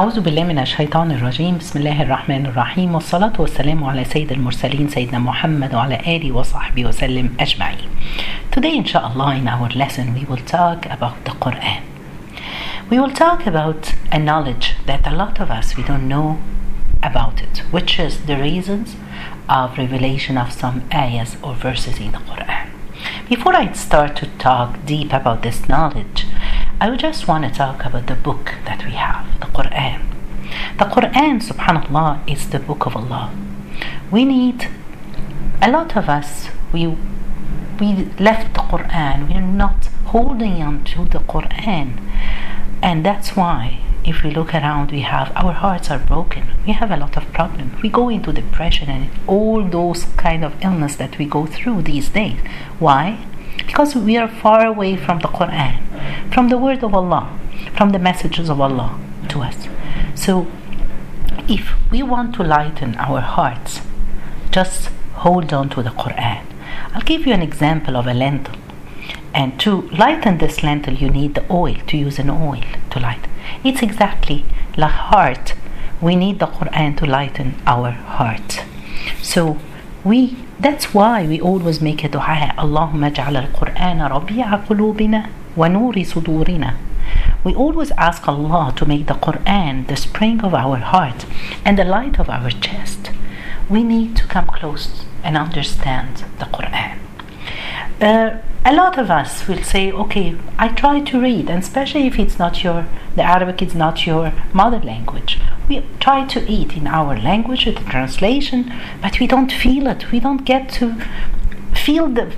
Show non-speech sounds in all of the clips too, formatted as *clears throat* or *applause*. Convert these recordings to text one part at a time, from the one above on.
أعوذ بالله من الشيطان الرجيم بسم الله الرحمن الرحيم والصلاة والسلام على سيد المرسلين سيدنا محمد وعلى آله وصحبه وسلم أجمعين Today inshallah in our lesson we will talk about the Quran We will talk about a knowledge that a lot of us we don't know about it which is the reasons of revelation of some ayahs or verses in the Quran Before I start to talk deep about this knowledge I just want to talk about the book that we have, the Quran. The Quran, subhanAllah, is the book of Allah. We need, a lot of us, we, we left the Quran, we're not holding on to the Quran. And that's why, if we look around, we have, our hearts are broken. We have a lot of problems. We go into depression and all those kind of illness that we go through these days. Why? because we are far away from the Quran, from the word of Allah, from the messages of Allah to us. So, if we want to lighten our hearts, just hold on to the Quran. I'll give you an example of a lentil. And to lighten this lentil, you need the oil, to use an oil to light. It's exactly the heart. We need the Quran to lighten our heart. So we that's why we always make a dua, Allahumma ja'al al-Qur'ana rabbi'a qulubina ونور صدورنا we always ask Allah to make the Quran the spring of our heart and the light of our chest we need to come close and understand the Quran uh, a lot of us will say okay I try to read and especially if it's not your the Arabic is not your mother language we try to eat in our language with the translation, but we don't feel it. We don't get to feel the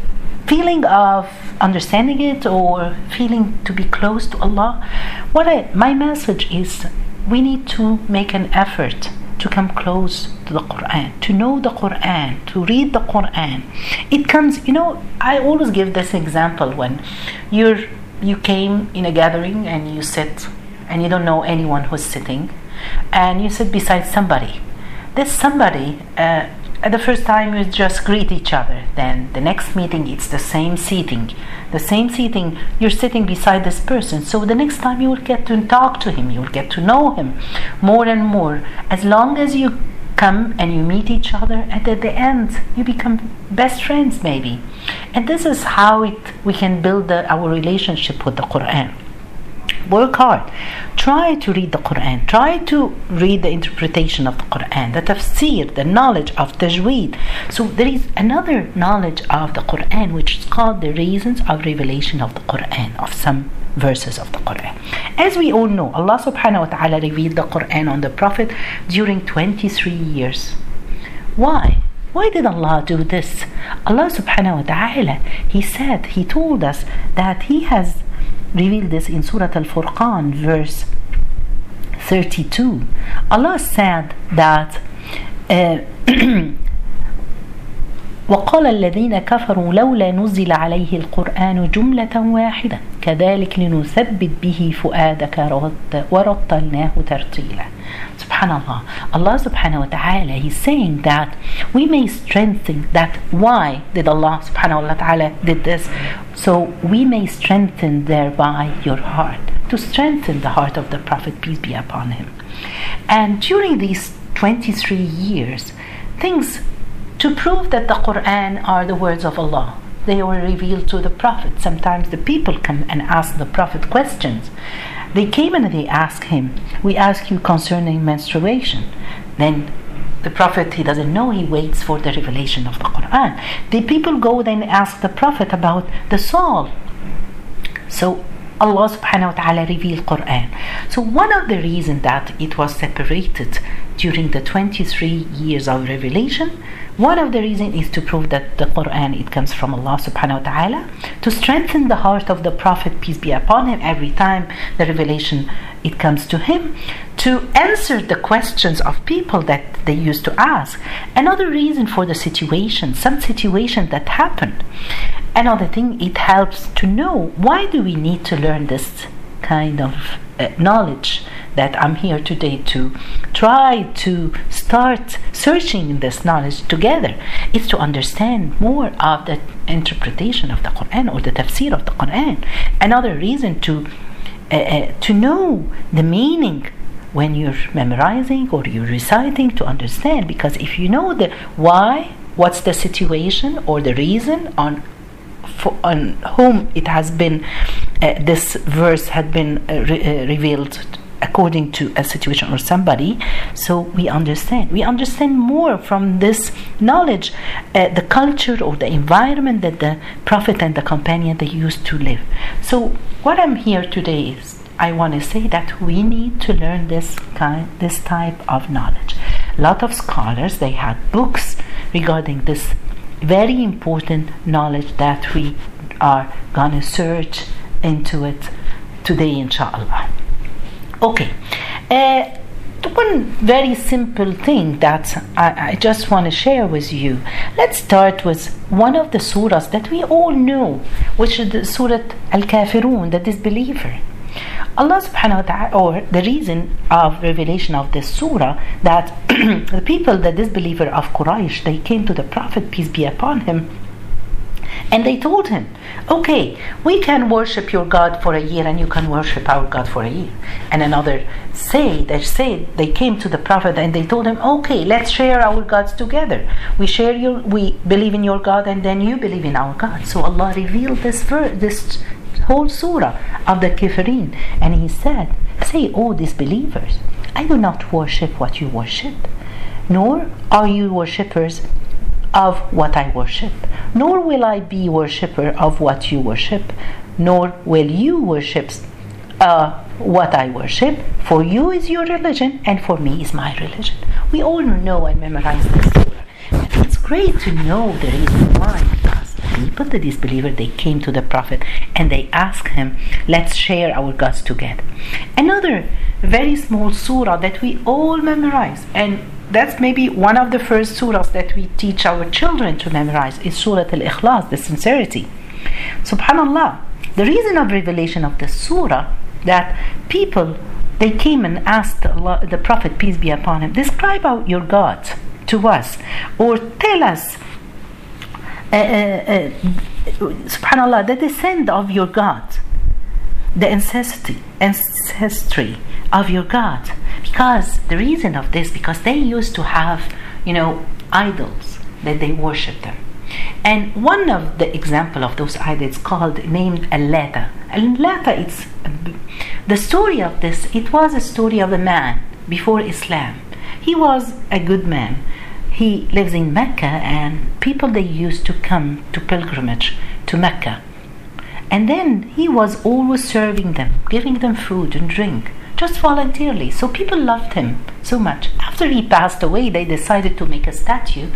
feeling of understanding it or feeling to be close to Allah. What I, my message is we need to make an effort to come close to the Quran, to know the Quran, to read the Quran. It comes, you know, I always give this example when you're you came in a gathering and you sit and you don't know anyone who's sitting and you sit beside somebody. This somebody, uh, at the first time you just greet each other. Then the next meeting it's the same seating. The same seating, you're sitting beside this person. So the next time you will get to talk to him, you will get to know him more and more. As long as you come and you meet each other and at the end you become best friends maybe. And this is how it, we can build the, our relationship with the Quran work hard. Try to read the quran. Try to read the interpretation of the quran the tafsir the knowledge of tajweed. So there is another knowledge of the quran which is called the reasons of revelation of the quran of some verses of the quran. As we all know allah subhanahu wa ta'ala revealed the quran on the prophet during 23 years. Why? Why did Allah do this? Allah subhanahu wa ta'ala, He said, He told us that He has revealed this in Surah Al Furqan, verse 32. Allah said that uh, *clears throat* وقال الذين كفروا لولا نزل عليه القرآن جملة واحدة كذلك لنثبت به فؤادك ورتلناه ترتيلا Subhanallah Allah subhanahu wa ta'ala He's saying that we may strengthen that why did Allah subhanahu wa ta'ala did this so we may strengthen thereby your heart to strengthen the heart of the Prophet peace be upon him and during these 23 years things to prove that the Quran are the words of Allah. They were revealed to the Prophet. Sometimes the people come and ask the Prophet questions. They came and they asked him, We ask you concerning menstruation. Then the Prophet, he doesn't know, he waits for the revelation of the Quran. The people go then ask the Prophet about the soul. So Allah subhanahu wa ta'ala revealed Quran. So one of the reasons that it was separated during the 23 years of revelation, one of the reasons is to prove that the Quran it comes from Allah subhanahu wa ta'ala, to strengthen the heart of the Prophet, peace be upon him, every time the revelation it comes to him, to answer the questions of people that they used to ask. Another reason for the situation, some situation that happened. Another thing, it helps to know why do we need to learn this kind of uh, knowledge that I'm here today to try to start searching this knowledge together. It's to understand more of the interpretation of the Quran or the tafsir of the Quran. Another reason to uh, uh, to know the meaning when you're memorizing or you're reciting to understand because if you know the why what's the situation or the reason on for, on whom it has been uh, this verse had been uh, re- uh, revealed according to a situation or somebody. So we understand. We understand more from this knowledge uh, the culture or the environment that the prophet and the companion they used to live. So what i'm here today is i want to say that we need to learn this kind this type of knowledge. A lot of scholars they had books regarding this very important knowledge that we are gonna search into it today inshallah okay uh, one very simple thing that I, I just want to share with you. Let's start with one of the surahs that we all know, which is the Surah Al Kafirun, the disbeliever. Allah subhanahu wa ta'ala, or the reason of revelation of this surah, that *clears throat* the people, the disbeliever of Quraysh, they came to the Prophet, peace be upon him, and they told him, okay, we can worship your God for a year and you can worship our God for a year. And another say, they said, they came to the Prophet and they told him, okay, let's share our gods together. We share your, we believe in your God and then you believe in our God. So Allah revealed this this whole surah of the Kafirin. And he said, say, oh disbelievers, I do not worship what you worship, nor are you worshippers of what I worship, nor will I be worshipper of what you worship, nor will you worship uh, what I worship. For you is your religion, and for me is my religion. We all know and memorize this it's great to know the reason why, because people, the disbeliever, they came to the Prophet and they asked him, let's share our gods together. Another very small surah that we all memorize, and that's maybe one of the first surahs that we teach our children to memorize is Surah Al Ikhlas, the sincerity. Subhanallah, the reason of revelation of the surah that people they came and asked Allah, the Prophet, peace be upon him, describe out your God to us, or tell us, uh, uh, uh, subhanallah, the descent of your God, the ancestry, ancestry of your God. Because the reason of this, because they used to have, you know, idols that they worship them. And one of the example of those idols called named Al-Lata. Al-Lata, it's the story of this. It was a story of a man before Islam. He was a good man. He lives in Mecca, and people they used to come to pilgrimage to Mecca. And then he was always serving them, giving them food and drink just voluntarily. So people loved him so much. After he passed away, they decided to make a statue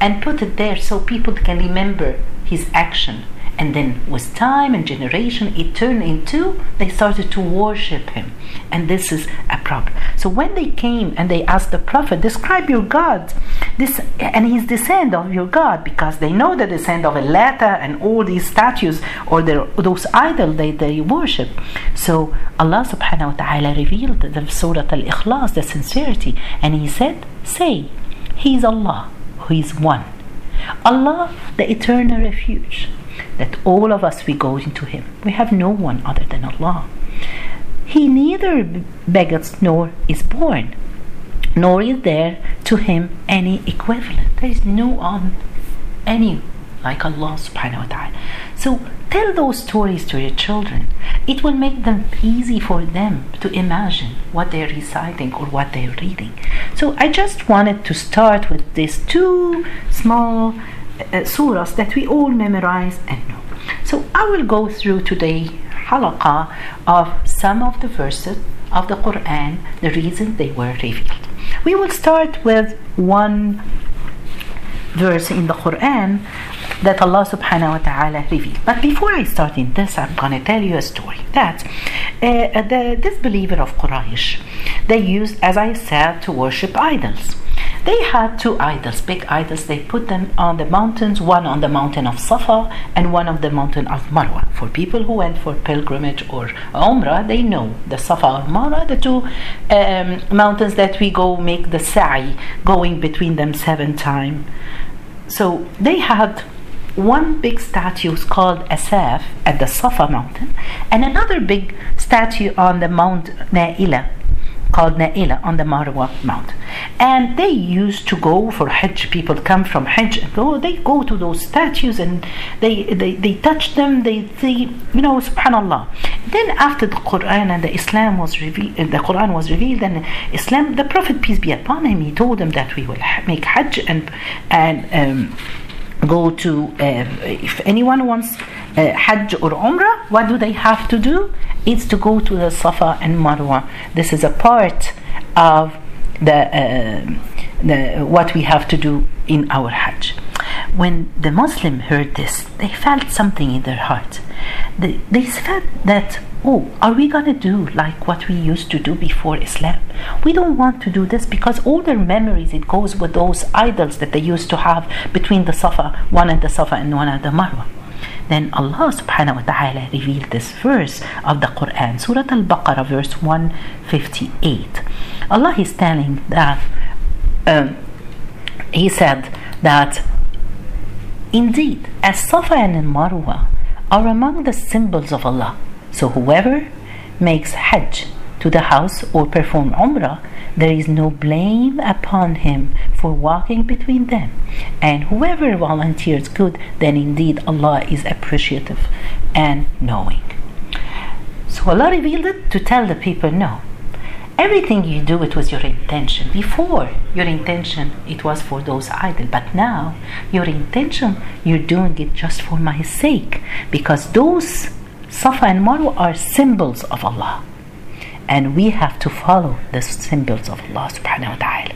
and put it there so people can remember his action. And then, with time and generation, it turned into they started to worship him. And this is a problem. So, when they came and they asked the Prophet, Describe your God, this, and his descent of your God, because they know the descent of Lata and all these statues or the, those idols they, they worship. So, Allah subhanahu wa ta'ala revealed the Surah Al Ikhlas, the sincerity, and He said, Say, He is Allah, who is one. Allah, the eternal refuge that all of us we go into him. We have no one other than Allah. He neither begets nor is born, nor is there to him any equivalent. There is no one, any like Allah subhanahu wa ta'ala. So tell those stories to your children. It will make them easy for them to imagine what they're reciting or what they're reading. So I just wanted to start with these two small uh, surahs that we all memorize and know. So I will go through today halaqa of some of the verses of the Quran, the reason they were revealed. We will start with one verse in the Quran that Allah subhanahu wa ta'ala revealed. But before I start in this, I'm going to tell you a story that uh, the disbeliever of Quraysh, they used, as I said, to worship idols. They had two idols, big idols. They put them on the mountains, one on the mountain of Safa and one on the mountain of Marwa. For people who went for pilgrimage or Umrah, they know the Safa or Marwa, the two um, mountains that we go make the sa'i, going between them seven times. So they had one big statue called Asaf at the Safa mountain and another big statue on the Mount Naila called Naila on the Marwa Mount. And they used to go for Hajj. People come from Hajj and go, they go to those statues and they, they, they touch them, they see, you know, subhanAllah. Then after the Quran and the Islam was revealed, the Quran was revealed and Islam, the Prophet, peace be upon him, he told them that we will make Hajj and, and um, go to, uh, if anyone wants uh, Hajj or Umrah, what do they have to do? It's to go to the Safa and Marwa. This is a part of the, uh, the what we have to do in our Hajj. When the Muslim heard this, they felt something in their heart. They, they felt that, oh, are we going to do like what we used to do before Islam? We don't want to do this because all their memories, it goes with those idols that they used to have between the Safa, one at the Safa and one at the Marwa. Then Allah subhanahu wa ta'ala revealed this verse of the Quran, Surah Al Baqarah, verse 158. Allah is telling that, um, He said that indeed, as Safa and Marwa are among the symbols of Allah. So whoever makes Hajj to the house or perform Umrah, there is no blame upon him for walking between them. And whoever volunteers good, then indeed Allah is appreciative and knowing. So Allah revealed it to tell the people no. Everything you do, it was your intention. Before, your intention, it was for those idols. But now, your intention, you're doing it just for my sake. Because those Safa and Marwa are symbols of Allah and we have to follow the symbols of Allah subhanahu wa ta'ala.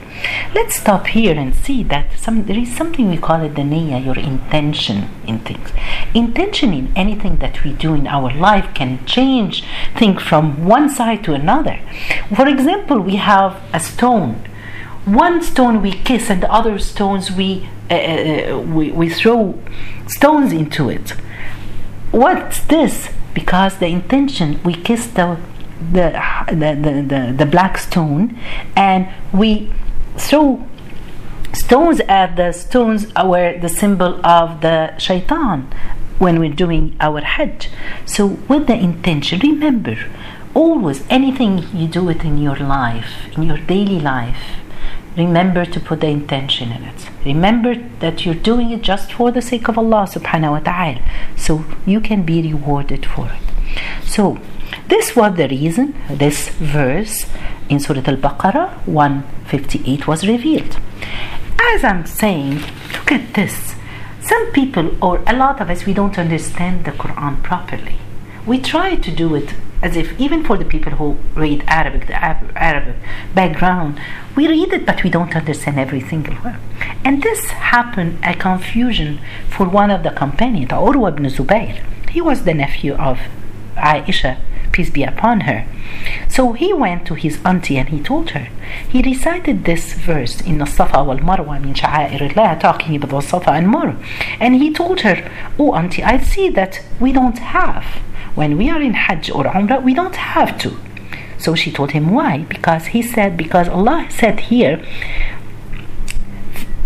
Let's stop here and see that some, there is something we call it the niyyah, your intention in things. Intention in anything that we do in our life can change things from one side to another. For example, we have a stone. One stone we kiss and the other stones we, uh, uh we, we throw stones into it. What's this? Because the intention, we kiss the the, the, the, the, black stone and we throw stones at the stones were the symbol of the shaitan when we're doing our hajj. So with the intention remember always anything you do it in your life in your daily life remember to put the intention in it. Remember that you're doing it just for the sake of allah subhanahu wa ta'ala. So you can be rewarded for it. So this was the reason this verse in Surah Al Baqarah 158 was revealed. As I'm saying, look at this. Some people, or a lot of us, we don't understand the Quran properly. We try to do it as if, even for the people who read Arabic, the Arabic background, we read it but we don't understand every single word. And this happened a confusion for one of the companions, Urwa ibn Zubayr. He was the nephew of Aisha peace be upon her. So he went to his auntie and he told her. He recited this verse in the Safa wal Marwa min sha'airillah, talking about the Safa and Marwa. And he told her, Oh auntie, I see that we don't have. When we are in Hajj or Umrah, we don't have to. So she told him why? Because he said, because Allah said here,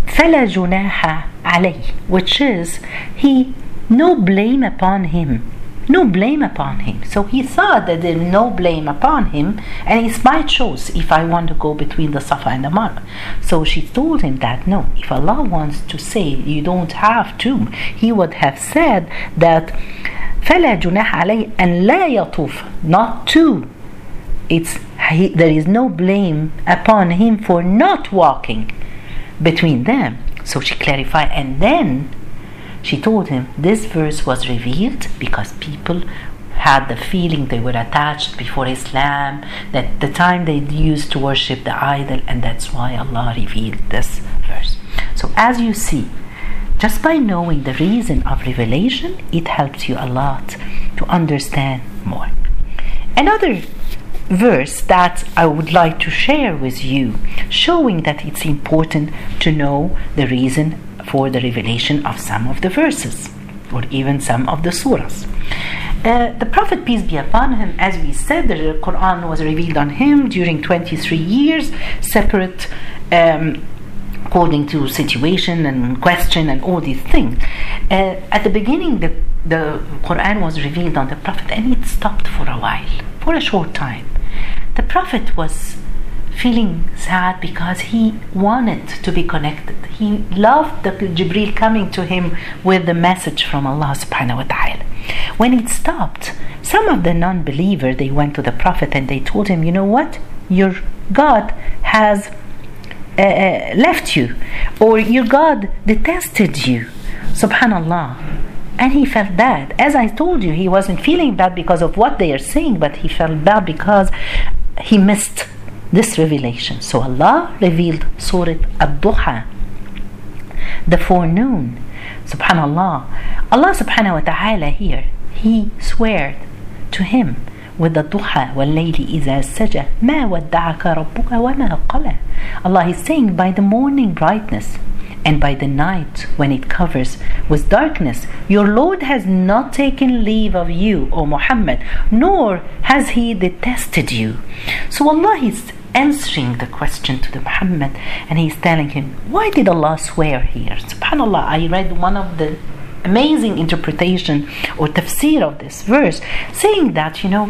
فلا جناح عليه, which is he no blame upon him no blame upon him. So he thought that there no blame upon him, and it's my choice if I want to go between the Safa and the Marwa. So she told him that no, if Allah wants to say you don't have to, He would have said that فلا جناح عليه أن لا يطوف, not to. It's he, there is no blame upon him for not walking between them. So she clarified, and then she told him this verse was revealed because people had the feeling they were attached before Islam, that the time they used to worship the idol, and that's why Allah revealed this verse. So, as you see, just by knowing the reason of revelation, it helps you a lot to understand more. Another verse that I would like to share with you, showing that it's important to know the reason for the revelation of some of the verses or even some of the surahs. Uh, the Prophet, peace be upon him, as we said, the Quran was revealed on him during 23 years, separate um, according to situation and question and all these things. Uh, at the beginning, the, the Quran was revealed on the Prophet and it stopped for a while, for a short time. The Prophet was feeling sad because he wanted to be connected. He loved the Jibril coming to him with the message from Allah subhanahu wa ta'ala. When it stopped, some of the non-believer they went to the Prophet and they told him, you know what? Your God has uh, left you, or your God detested you. Subhanallah. And he felt bad. As I told you, he wasn't feeling bad because of what they are saying, but he felt bad because he missed this revelation. So Allah revealed Surah Ad-Duha, the forenoon. Subhanallah. Allah subhanahu wa ta'ala here, He swear to him with the duha والليل إذا سجى ما ودعك ربك وما قلى Allah is saying by the morning brightness and by the night when it covers with darkness. Your Lord has not taken leave of you, O Muhammad, nor has he detested you. So Allah is answering the question to the Muhammad and he's telling him, Why did Allah swear here? SubhanAllah, I read one of the amazing interpretation or tafsir of this verse, saying that, you know,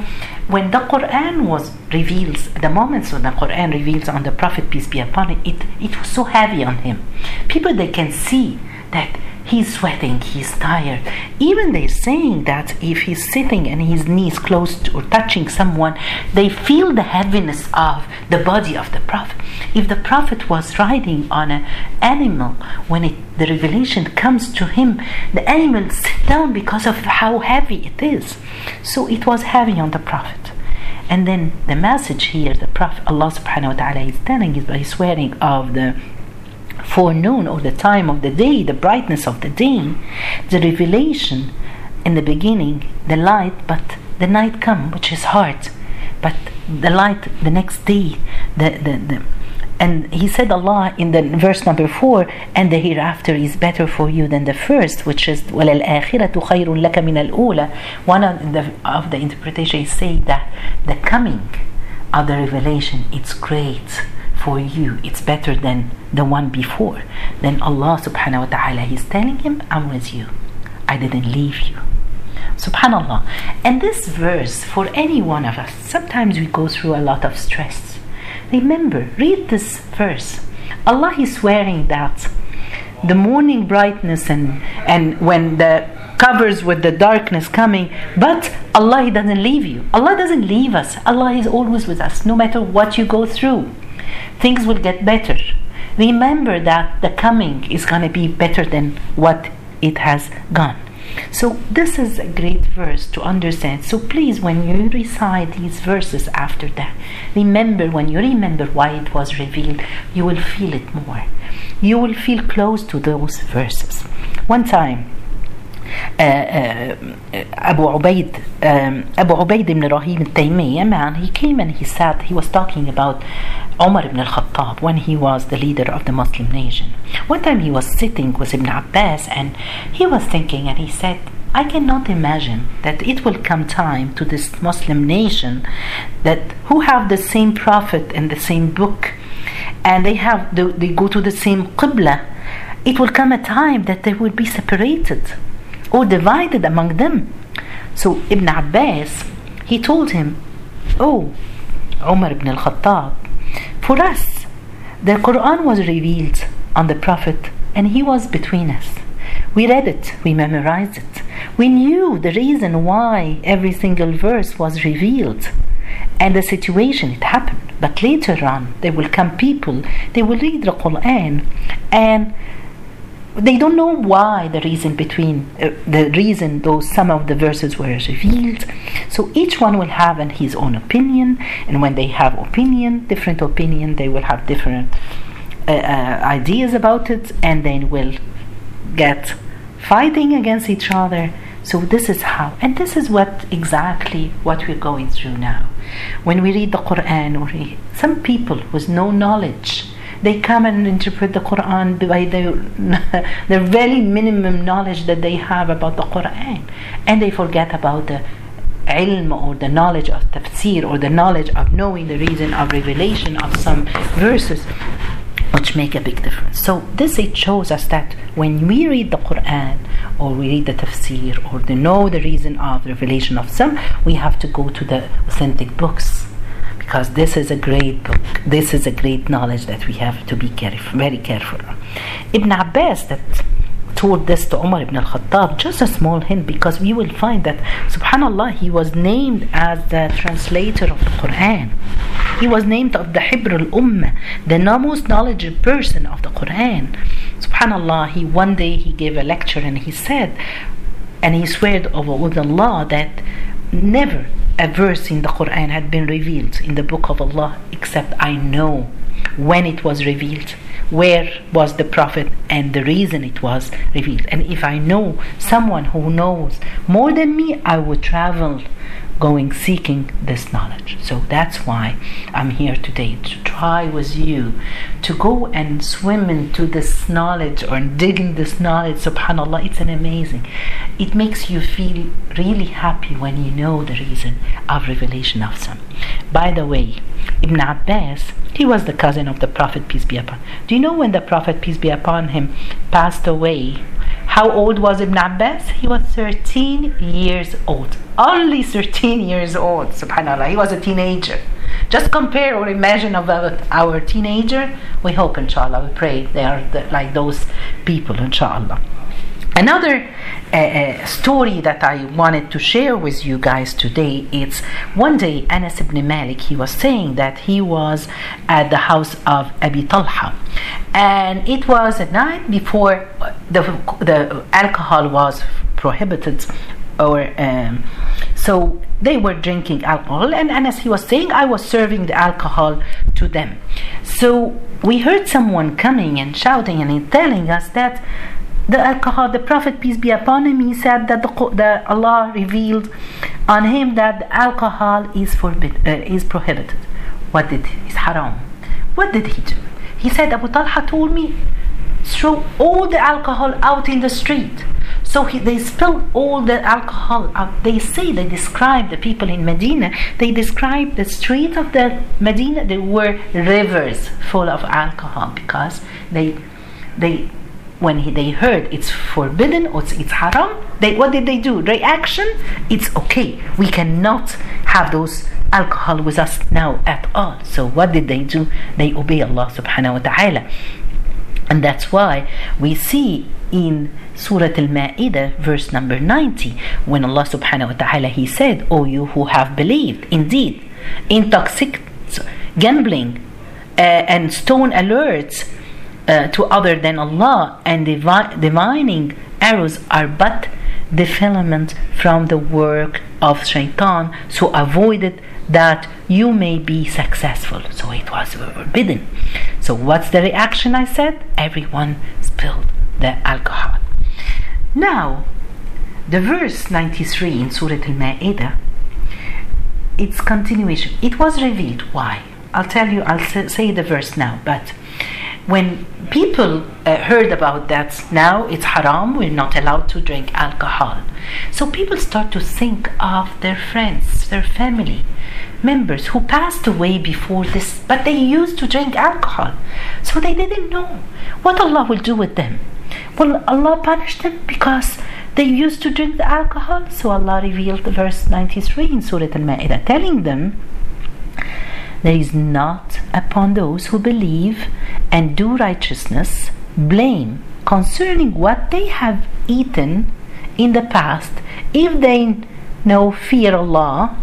when the Quran was reveals, the moments when the Quran reveals on the Prophet, peace be upon him, it, it was so heavy on him. People, they can see that he's sweating, he's tired. Even they're saying that if he's sitting and his knees close to, or touching someone, they feel the heaviness of the body of the Prophet. If the Prophet was riding on an animal, when it, the revelation comes to him, the animal sits down because of how heavy it is. So it was heavy on the Prophet. And then the message here, the Prophet Allah subhanahu wa ta'ala is telling is by swearing of the forenoon or the time of the day, the brightness of the day, the revelation in the beginning, the light, but the night come, which is hard. But the light the next day, the, the, the and he said Allah in the verse number four, and the hereafter is better for you than the first, which is وَلَلْآخِرَةُ خَيْرٌ لَكَ مِنَ الْأُولَى. One of the, of the interpretations say that the coming of the revelation, it's great for you. It's better than the one before. Then Allah subhanahu wa ta'ala, He's telling him, I'm with you. I didn't leave you. Subhanallah. And this verse, for any one of us, sometimes we go through a lot of stress. Remember, read this verse. Allah is swearing that the morning brightness and, and when the covers with the darkness coming, but Allah doesn't leave you. Allah doesn't leave us. Allah is always with us, no matter what you go through things will get better. Remember that the coming is going to be better than what it has gone. So, this is a great verse to understand. So, please, when you recite these verses after that, remember when you remember why it was revealed, you will feel it more. You will feel close to those verses. One time, Abu Ubaid, um, Abu Ubaid ibn Rahim al-Taymiyyah, man, he came and he said, he was talking about Umar ibn al-Khattab when he was the leader of the Muslim nation. One time he was sitting with Ibn Abbas and he was thinking and he said, I cannot imagine that it will come time to this Muslim nation that who have the same prophet and the same book and they have the, they go to the same qibla. It will come a time that they will be separated or divided among them. So Ibn Abbas, he told him, Oh, Umar ibn al-Khattab, for us, the Quran was revealed on the Prophet and he was between us. We read it, we memorized it. We knew the reason why every single verse was revealed and the situation it happened. But later on, there will come people, they will read the Quran and they don't know why the reason between uh, the reason those some of the verses were revealed. So each one will have an, his own opinion and when they have opinion different opinion they will have different uh, uh, ideas about it and then will get fighting against each other. So this is how and this is what exactly what we're going through now. When we read the quran or some people with no knowledge they come and interpret the Quran by the, *laughs* the very minimum knowledge that they have about the Quran. And they forget about the ilm or the knowledge of tafsir or the knowledge of knowing the reason of revelation of some verses which make a big difference. So this it shows us that when we read the Quran or we read the tafsir or to know the reason of revelation of some, we have to go to the authentic books because this is a great book. This is a great knowledge that we have to be very careful. Ibn Abbas that told this to Umar ibn al-Khattab, just a small hint because we will find that subhanallah he was named as the translator of the Quran. He was named of the Hibr al-Ummah, the most knowledgeable person of the Quran. Subhanallah, he one day he gave a lecture and he said, and he swore over with Allah that never a verse in the Quran had been revealed in the book of Allah except I know when it was revealed where was the prophet and the reason it was revealed. And if i know someone who knows more than me i would travel going seeking this knowledge. So that's why i'm here today to try with you to go and swim into this knowledge or dig in this knowledge. Subhanallah it's an amazing. It makes you feel really happy when you know the reason of revelation of some. By the way ibn abbas he was the cousin of the Prophet, peace be upon. Do you know when the Prophet, peace be upon him, passed away? How old was Ibn Abbas? He was 13 years old. Only 13 years old, subhanAllah. He was a teenager. Just compare or imagine about uh, our teenager. We hope, inshallah, we pray they are the, like those people, inshallah. Another uh, uh, story that I wanted to share with you guys today is one day Anas ibn Malik he was saying that he was at the house of Abi Talha. And it was a night before the, the alcohol was prohibited or um, so they were drinking alcohol. And Anas he was saying I was serving the alcohol to them. So we heard someone coming and shouting and telling us that the alcohol, the Prophet peace be upon him, he said that the, the Allah revealed on him that alcohol is forbid, uh, is prohibited. What did he? Haram. What did he do? He said Abu Talha told me throw all the alcohol out in the street. So he, they spilled all the alcohol out. They say they describe the people in Medina. They describe the street of the Medina. There were rivers full of alcohol because they they when he, they heard it's forbidden or it's, it's haram, they, what did they do? Reaction? It's okay. We cannot have those alcohol with us now at all. So what did they do? They obey Allah subhanahu wa ta'ala. And that's why we see in Surah Al-Ma'idah, verse number 90, when Allah subhanahu wa ta'ala he said, O you who have believed, indeed, intoxicants, gambling, uh, and stone altars uh, to other than Allah and divi- divining arrows are but defilement from the work of shaitan. So avoid it that you may be successful. So it was forbidden. So what's the reaction i said? Everyone spilled the alcohol. Now the verse 93 in surah al-ma'idah its continuation it was revealed. Why? I'll tell you i'll say the verse now but when people uh, heard about that now it's haram we're not allowed to drink alcohol. So people start to think of their friends their family members who passed away before this but they used to drink alcohol. So they didn't know what allah will do with them. Will allah punish them because they used to drink the alcohol? So allah revealed verse 93 in surah al-ma'idah telling them there is not upon those who believe and do righteousness blame concerning what they have eaten in the past. If they know fear Allah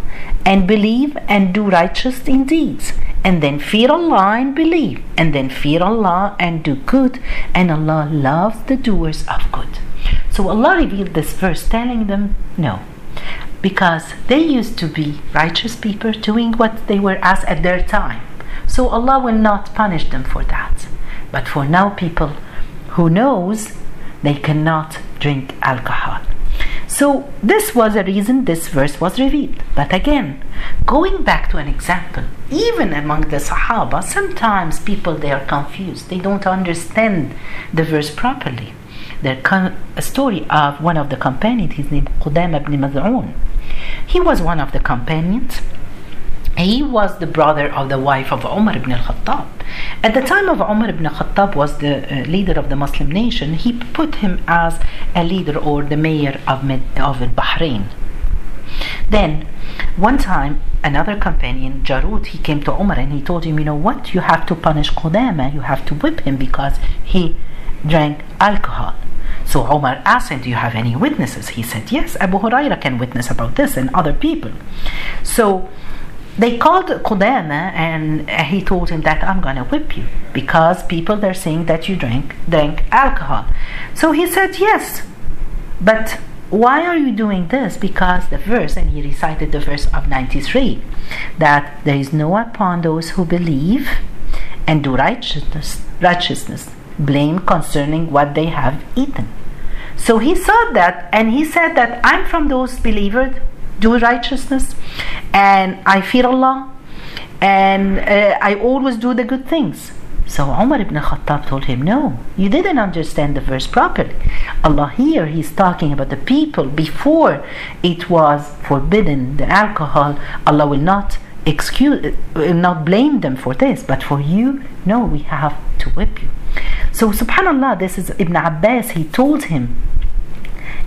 and believe and do righteous deeds and then fear Allah and believe and then fear Allah and do good and Allah loves the doers of good. So Allah revealed this verse telling them no because they used to be righteous people doing what they were asked at their time. So Allah will not punish them for that. But for now people who knows they cannot drink alcohol. So this was a reason this verse was revealed. But again, going back to an example, even among the Sahaba, sometimes people they are confused. They don't understand the verse properly. There's a story of one of the companions, his name Qudam ibn Maz'un. He was one of the companions. He was the brother of the wife of Umar ibn al-Khattab. At the time of Umar ibn al-Khattab was the uh, leader of the Muslim nation, he put him as a leader or the mayor of, Med- of Bahrain. Then, one time, another companion, Jarud, he came to Umar and he told him, You know what? You have to punish Qudama, you have to whip him because he drank alcohol. So Omar asked him, Do you have any witnesses? He said, Yes, Abu Huraira can witness about this and other people. So they called Qudama and he told him that I'm going to whip you because people they're saying that you drink drink alcohol. So he said, Yes, but why are you doing this? Because the verse, and he recited the verse of 93, that there is no upon those who believe and do righteousness, righteousness, blame concerning what they have eaten. So he saw that, and he said that I'm from those believers do righteousness, and I fear Allah, and uh, I always do the good things. So Umar ibn Khattab told him, No, you didn't understand the verse properly. Allah here, He's talking about the people before it was forbidden, the alcohol. Allah will not excuse, will not blame them for this, but for you, no, we have to whip you. So subhanallah, this is Ibn Abbas, he told him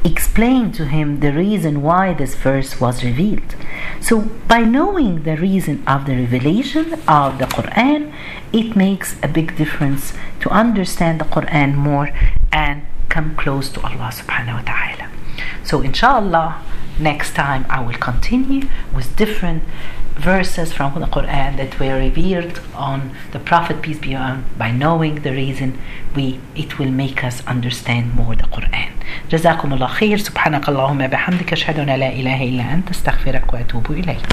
explained to him the reason why this verse was revealed. So, by knowing the reason of the revelation of the Quran, it makes a big difference to understand the Quran more and come close to Allah subhanahu wa ta'ala. So, inshallah, next time I will continue with different verses from the Quran that were revealed on the Prophet peace be on by knowing the reason we it will make us understand more the Quran جزاكم الله خير سبحانك اللهم بحمدك أشهد أن لا إله إلا أنت استغفرك وأتوب إليك